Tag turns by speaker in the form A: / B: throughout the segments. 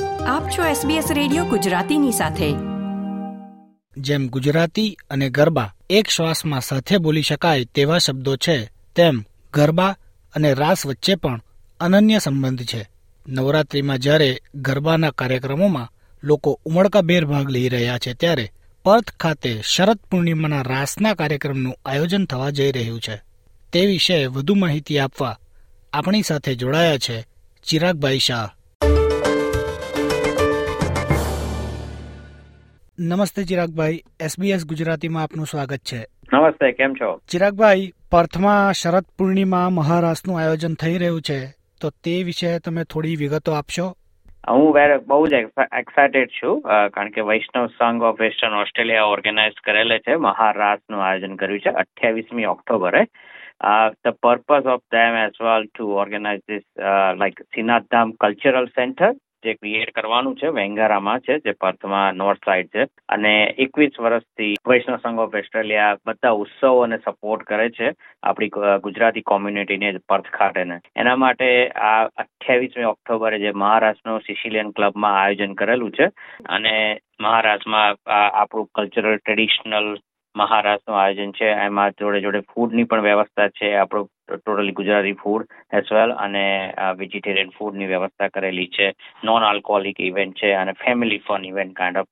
A: આપ છો SBS radio ગુજરાતીની સાથે.
B: જેમ ગુજરાતી અને ગરબા એક શ્વાસમાં સાથે બોલી શકાય તેવા શબ્દો છે, તેમ ગરબા અને રાસ વચ્ચે પણ અનન્ય સંબંધ છે. નવરાત્રીમાં જ્યારે ગરબાના કાર્યક્રમોમાં લોકો ઉમળકાભેર ભાગ લઈ રહ્યા છે, ત્યારે પર્થ ખાતે શરદ પૂર્ણિમાના રાસના કાર્યક્રમનું આયોજન થવા જઈ રહ્યું છે. તે વિશે વધુ માહિતી આપવા આપણી સાથે જોડાયા છે ચિરાગભાઈ શાહ. નમસ્તે ચિરાગભાઈ એસબીએસ ગુજરાતીમાં આપનું સ્વાગત છે.
C: નમસ્તે કેમ છો?
B: ચિરાગભાઈ પર્થમાં શરદ પૂર્ણિમા મહારાસનું આયોજન થઈ રહ્યું છે તો તે વિશે તમે થોડી વિગતો આપશો?
C: હું બહુ જ એક્સાઇટેડ છું કારણ કે Vaishnav Sangh of Western Australia organize કરેલે છે મહારાસનું આયોજન કર્યું છે અઠ્યાવીસમી ઓક્ટોબરે. The purpose of them as well to organize this like સિનાધામ cultural centre જે ક્રિએટ કરવાનું છે, વેંગારામાં છે, જે પર્થમાં નોર્થ સાઇડ છે. અને એકવીસ વર્ષથી વૈષ્ણવ સંઘ ઓફ ઓસ્ટ્રેલિયા બધા ઉત્સવોને સપોર્ટ કરે છે, આપણી ગુજરાતી કોમ્યુનિટીને પર્થ ખાતેને. એના માટે આ અઠ્યાવીસમી ઓક્ટોબરે જે મહારાષ્ટ્રનો સિસિલિયન ક્લબમાં આયોજન કરેલું છે. અને મહારાષ્ટ્રમાં આપણું કલ્ચરલ ટ્રેડિશનલ મહારાષ્ટ્રનું આયોજન છે. એમાં જોડે જોડે ફૂડની પણ વ્યવસ્થા છે. આપણું totally Gujarati food as well અને વેજીટેરિયન ફૂડની વ્યવસ્થા કરેલી છે. નોન આલ્કોહોલિક ઇવેન્ટ છે અને family fun event kind of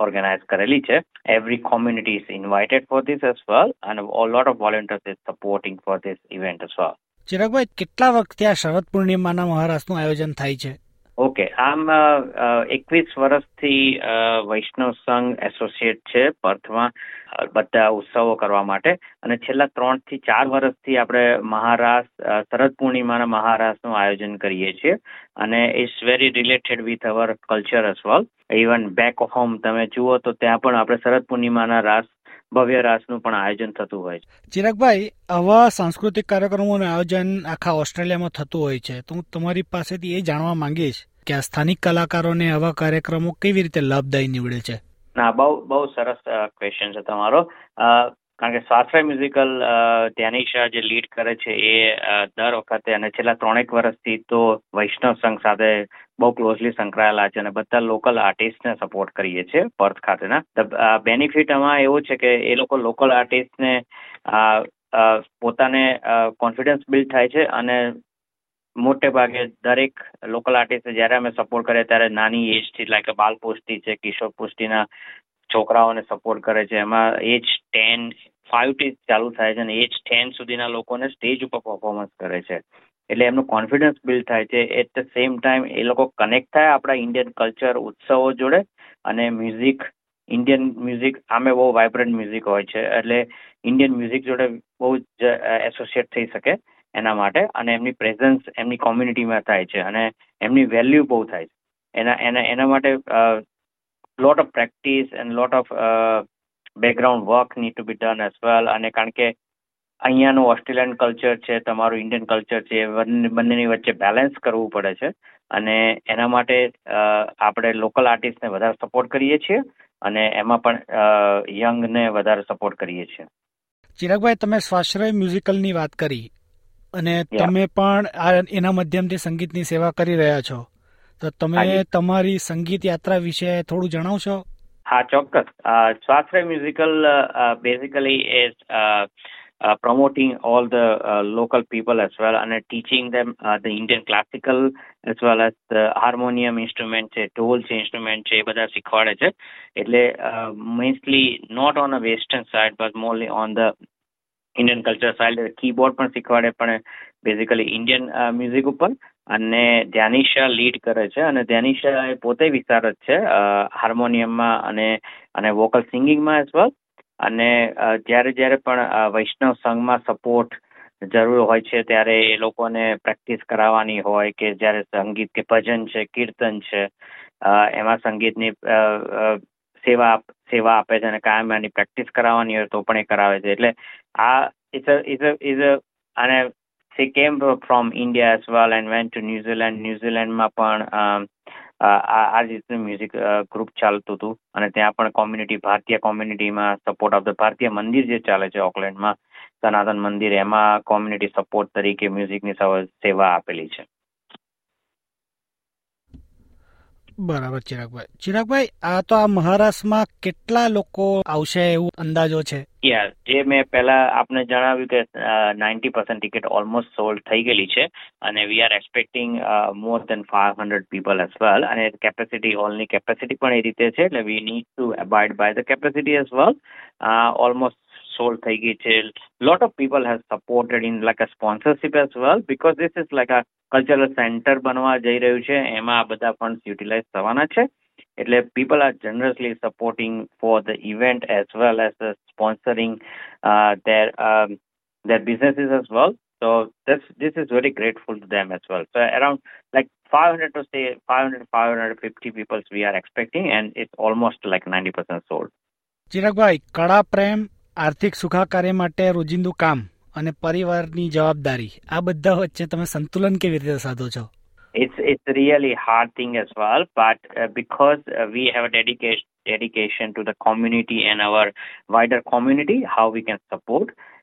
C: organize કરેલી છે. Every community is invited for this as well અને lot of volunteers is supporting for this event as well
B: ચિરાગભાઈ કેટલા વખતે આ શરદ પૂર્ણિમાના મહારાષ્ટ્રનું આયોજન થાય છે?
C: ઓકે આમ એકવીસ વર્ષથી વૈષ્ણવ સંઘ એસોસિએટ છે પર્થમાં. બધા ઉત્સવો કરવા માટે. અને છેલ્લા ત્રણથી ચાર વર્ષથી આપણે મહારાસ શરદ પૂર્ણિમાના મહારાસનું આયોજન કરીએ છીએ. અને it's very related with our culture as well even back home તમે જુઓ તો ત્યાં પણ આપણે શરદ પૂર્ણિમાના રાસ, ભવ્ય રાસનું પણ આયોજન થતું હોય છે.
B: ચિરાગભાઈ, આવા સાંસ્કૃતિક કાર્યક્રમોનું આયોજન આખા ઓસ્ટ્રેલિયામાં થતું હોય છે. તો હું તમારી પાસેથી એ જાણવા માંગીશ કે આ સ્થાનિક કલાકારોને આવા કાર્યક્રમો કેવી રીતે લાભદાયી નીવડે છે?
C: ના, બહુ બહુ સરસ ક્વેશ્ચન છે તમારો. કારણ કે સ્વાશ્રય મ્યુઝિકલ ધ્યાનીશા જે લીડ કરે છે એ દર વખતે અને છેલ્લા ત્રણેક વર્ષથી તો વૈષ્ણવ સંઘ સાથે બહુ ક્લોઝલી સંકળાયેલા છે અને બધા લોકલ આર્ટિસ્ટને સપોર્ટ કરીએ છીએ પર્થ ખાતેના. બેનિફિટ આમાં એવું છે કે એ લોકો લોકલ આર્ટિસ્ટને પોતાને કોન્ફિડન્સ બિલ્ડ થાય છે અને મોટે ભાગે દરેક લોકલ આર્ટિસ્ટ જ્યારે અમે સપોર્ટ કરીએ ત્યારે નાની એજથી લાઈક બાલ પુષ્ટિ છે, કિશોર પુષ્ટિના છોકરાઓને સપોર્ટ કરે છે. એમાં એજ ટેન ફાઇવથી ચાલુ થાય છે અને એજ ટેન સુધીના લોકોને સ્ટેજ ઉપર પરફોર્મન્સ કરે છે. એટલે એમનું કોન્ફિડન્સ બિલ્ડ થાય છે. એટ ધ સેમ ટાઈમ એ લોકો કનેક્ટ થાય આપણા ઇન્ડિયન કલ્ચર ઉત્સવો જોડે અને મ્યુઝિક ઇન્ડિયન મ્યુઝિક આમે બહુ વાઇબ્રન્ટ મ્યુઝિક હોય છે. એટલે ઇન્ડિયન મ્યુઝિક જોડે બહુ જ એસોસિએટ થઈ શકે. એના માટે અને એમની પ્રેઝન્સ એમની કોમ્યુનિટીમાં થાય છે અને એમની વેલ્યુ બહુ થાય છે. એના એના એના માટે lot of practice and lot of background work need to be done as well અને કારણ કે અહીંયાનું ઓસ્ટ્રેલિયન કલ્ચર છે, તમારું ઇન્ડિયન કલ્ચર છે, એ બંને- બંનેની વચ્ચે બેલેન્સ કરવું પડે છે. અને એના માટે આપણે લોકલ આર્ટિસ્ટને વધારે સપોર્ટ કરીએ છીએ અને એમાં પણ યંગને વધારે સપોર્ટ કરીએ છીએ.
B: ચિરાગભાઈ, તમે સ્વાશ્રય મ્યુઝિકલની વાત કરી. અને. તમે પણ એના માધ્યમથી સંગીતની સેવા કરી રહ્યા છો તો તમે. તમારી સંગીત યાત્રા વિશે થોડું જણાવશો
C: હા ચોક્કસ Swashray musical basically is promoting all the uh, local people as well and uh, teaching them uh, the Indian classical as well as the harmonium instrument છે ઢોલ છે instrument છે એ બધા શીખવાડે છે એટલે mostly not on a western side but morally on the Indian culture side keyboard પણ શીખવાડે, પણ બેઝિકલી ઇન્ડિયન મ્યુઝિક ઉપર. અને ધ્યાનિશા લીડ કરે છે. અને ધ્યાનિશા એ પોતે વિશારદ છે હાર્મોનિયમમાં અને અને વોકલ સિંગિંગમાં એઝ વેલ અને જ્યારે જ્યારે પણ વૈષ્ણવ સંઘમાં સપોર્ટ જરૂર હોય છે, ત્યારે એ લોકોને પ્રેક્ટિસ કરાવવાની હોય કે જ્યારે સંગીત કે ભજન છે, કીર્તન છે એમાં સંગીતની સેવા સેવા આપે છે અને કાયમ એની પ્રેક્ટિસ કરાવવાની હોય તો પણ એ કરાવે છે. એટલે આ is a is a is a અને she came from India as well and went to New Zealand Zealand પણ આ રીતનું મ્યુઝિક ગ્રુપ ચાલતું હતું. અને ત્યાં પણ કોમ્યુનિટી ભારતીય કોમ્યુનિટીમાં સપોર્ટ ઓફ ધ ભારતીય મંદિર જે ચાલે છે ઓકલેન્ડમાં સનાતન મંદિર, એમાં કોમ્યુનિટી સપોર્ટ તરીકે મ્યુઝિકની સેવા આપેલી છે.
B: બરાબર, ચિરાગભાઈ. ચિરાગભાઈ, આ તો આ મહારાષ્ટ્રમાં કેટલા લોકો આવશે એવું અંદાજો છે?
C: યા જે મેં પહેલા આપને જણાવ્યું કે ninety percent ticket almost sold થઈ ગયેલી છે અને we are expecting more than five hundred people as well અને કેપેસિટી હોલની કેપેસિટી પણ એ રીતે છે, એટલે we need to abide by the capacity as well almost sold થઈ ગઈ છે lot of people has supported in like a sponsorship as well because this is like a cultural centre બનવા જઈ રહ્યું છે એમાં આ બધા ફંડ્સ યુટિલાઇઝ થવાના છે એટલે people are generously supporting for the event as well as sponsoring their um, their businesses as well. So this this is very grateful to them as well. So around like 500 to say 500 550 people we are expecting, and it's almost like 90% sold.
B: ચિરાગભાઈ કળા પ્રેમ આર્થિક સુખાકારી માટે રોજિંદુ કામ અને પરિવારની જવાબદારી આ બધા વચ્ચે તમે સંતુલન કેવી રીતે સાધો છો
C: It's it's really hard thing as well, but uh, because uh, we have a dedication dedication to the community and our wider community, how.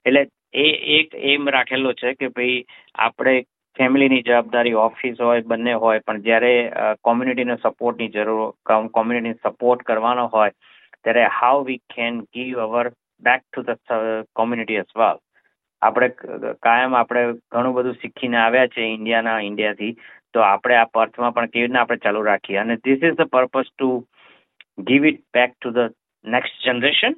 C: એટલે એ એક એમ રાખેલો છે કે ભાઈ આપણે ફેમિલીની જવાબદારી ઓફિસ હોય બંને હોય પણ જ્યારે કોમ્યુનિટીનો સપોર્ટની જરૂર કોમ્યુનિટીને સપોર્ટ કરવાનો હોય ત્યારે how we can give our Back to the community as well આપણે કાયમ આપણે ઘણું બધું શીખીને આવ્યા છે ઇન્ડિયાના ઇન્ડિયાથી તો આપણે આ પર્થમાં પણ કેવી રીતે આપણે ચાલુ રાખીએ અને this is the purpose to give it back to the next generation.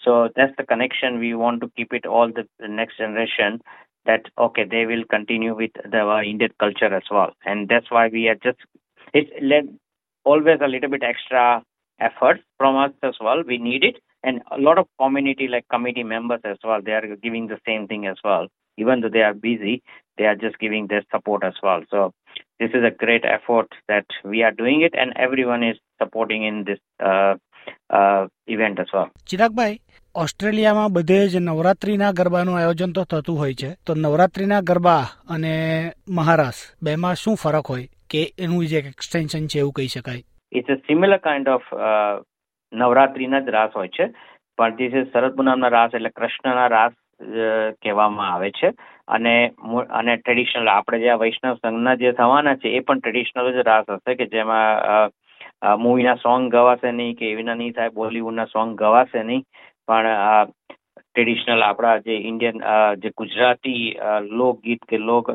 C: So that's the connection. We want to keep it all the, the next generation that okay, they will continue with the uh, Indian culture as well. And that's why we are just it's led always a little bit extra effort from us as well. We need it. And a lot of community like committee members as well, they are giving the same thing as well. Even though they are busy, they are just giving their support as well. So this is a great effort that we are doing it and everyone is supporting in this uh, uh, event as well.
B: ચિરાગભાઈ ઓસ્ટ્રેલિયામાં બધે જ નવરાત્રીના ગરબાનું આયોજન તો થતું હોય છે તો નવરાત્રીના ગરબા અને મહારાષ્ટ્ર બેમાં શું ફરક હોય કે એનું જે એક્સટેન્શન છે એવું કહી શકાય
C: It's a similar kind of uh, નવરાત્રીના જ રાસ હોય છે. પણ this is શરદ પૂનમના રાસ એટલે કૃષ્ણના રાસ કહેવામાં આવે છે. અને અને ટ્રેડિશનલ આપણે જે આ વૈષ્ણવ સંઘના જે થવાના છે, એ પણ ટ્રેડિશનલ જ રાસ હશે કે જેમાં મૂવીના સોંગ ગવાશે નહીં કે એવીના નહીં થાય, બોલિવૂડના સોંગ ગવાશે નહીં. પણ ટ્રેડિશનલ આપણા જે ઇન્ડિયન જે ગુજરાતી લોકગીત કે લોક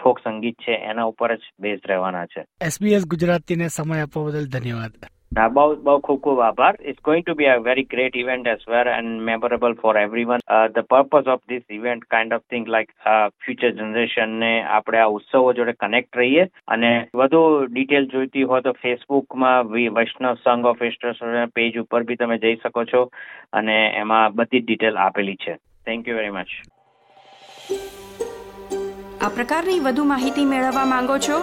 C: ફોક સંગીત છે, એના ઉપર જ બેઝ રહેવાના છે.
B: એસબીએસ ગુજરાતીને સમય આપવા બદલ ધન્યવાદ.
C: બહુ બહુ ખૂબ ખૂબ આભાર it's going to be a very great event as well and memorable for everyone the purpose of this event kind of thing like future જનરેશનને આપણે આ ઉત્સવો જોડે કનેક્ટ રહીએ. અને વધુ ડિટેલ જોઈતી હોય તો ફેસબુકમાં વૈષ્ણવ સંઘ ઓફ વેસ્ટર્ન પેજ ઉપર બી તમે જઈ શકો છો. અને એમાં બધી ડિટેલ આપેલી છે. થેન્ક યુ વેરી મચ
A: આ પ્રકારની વધુ માહિતી મેળવવા માંગો છો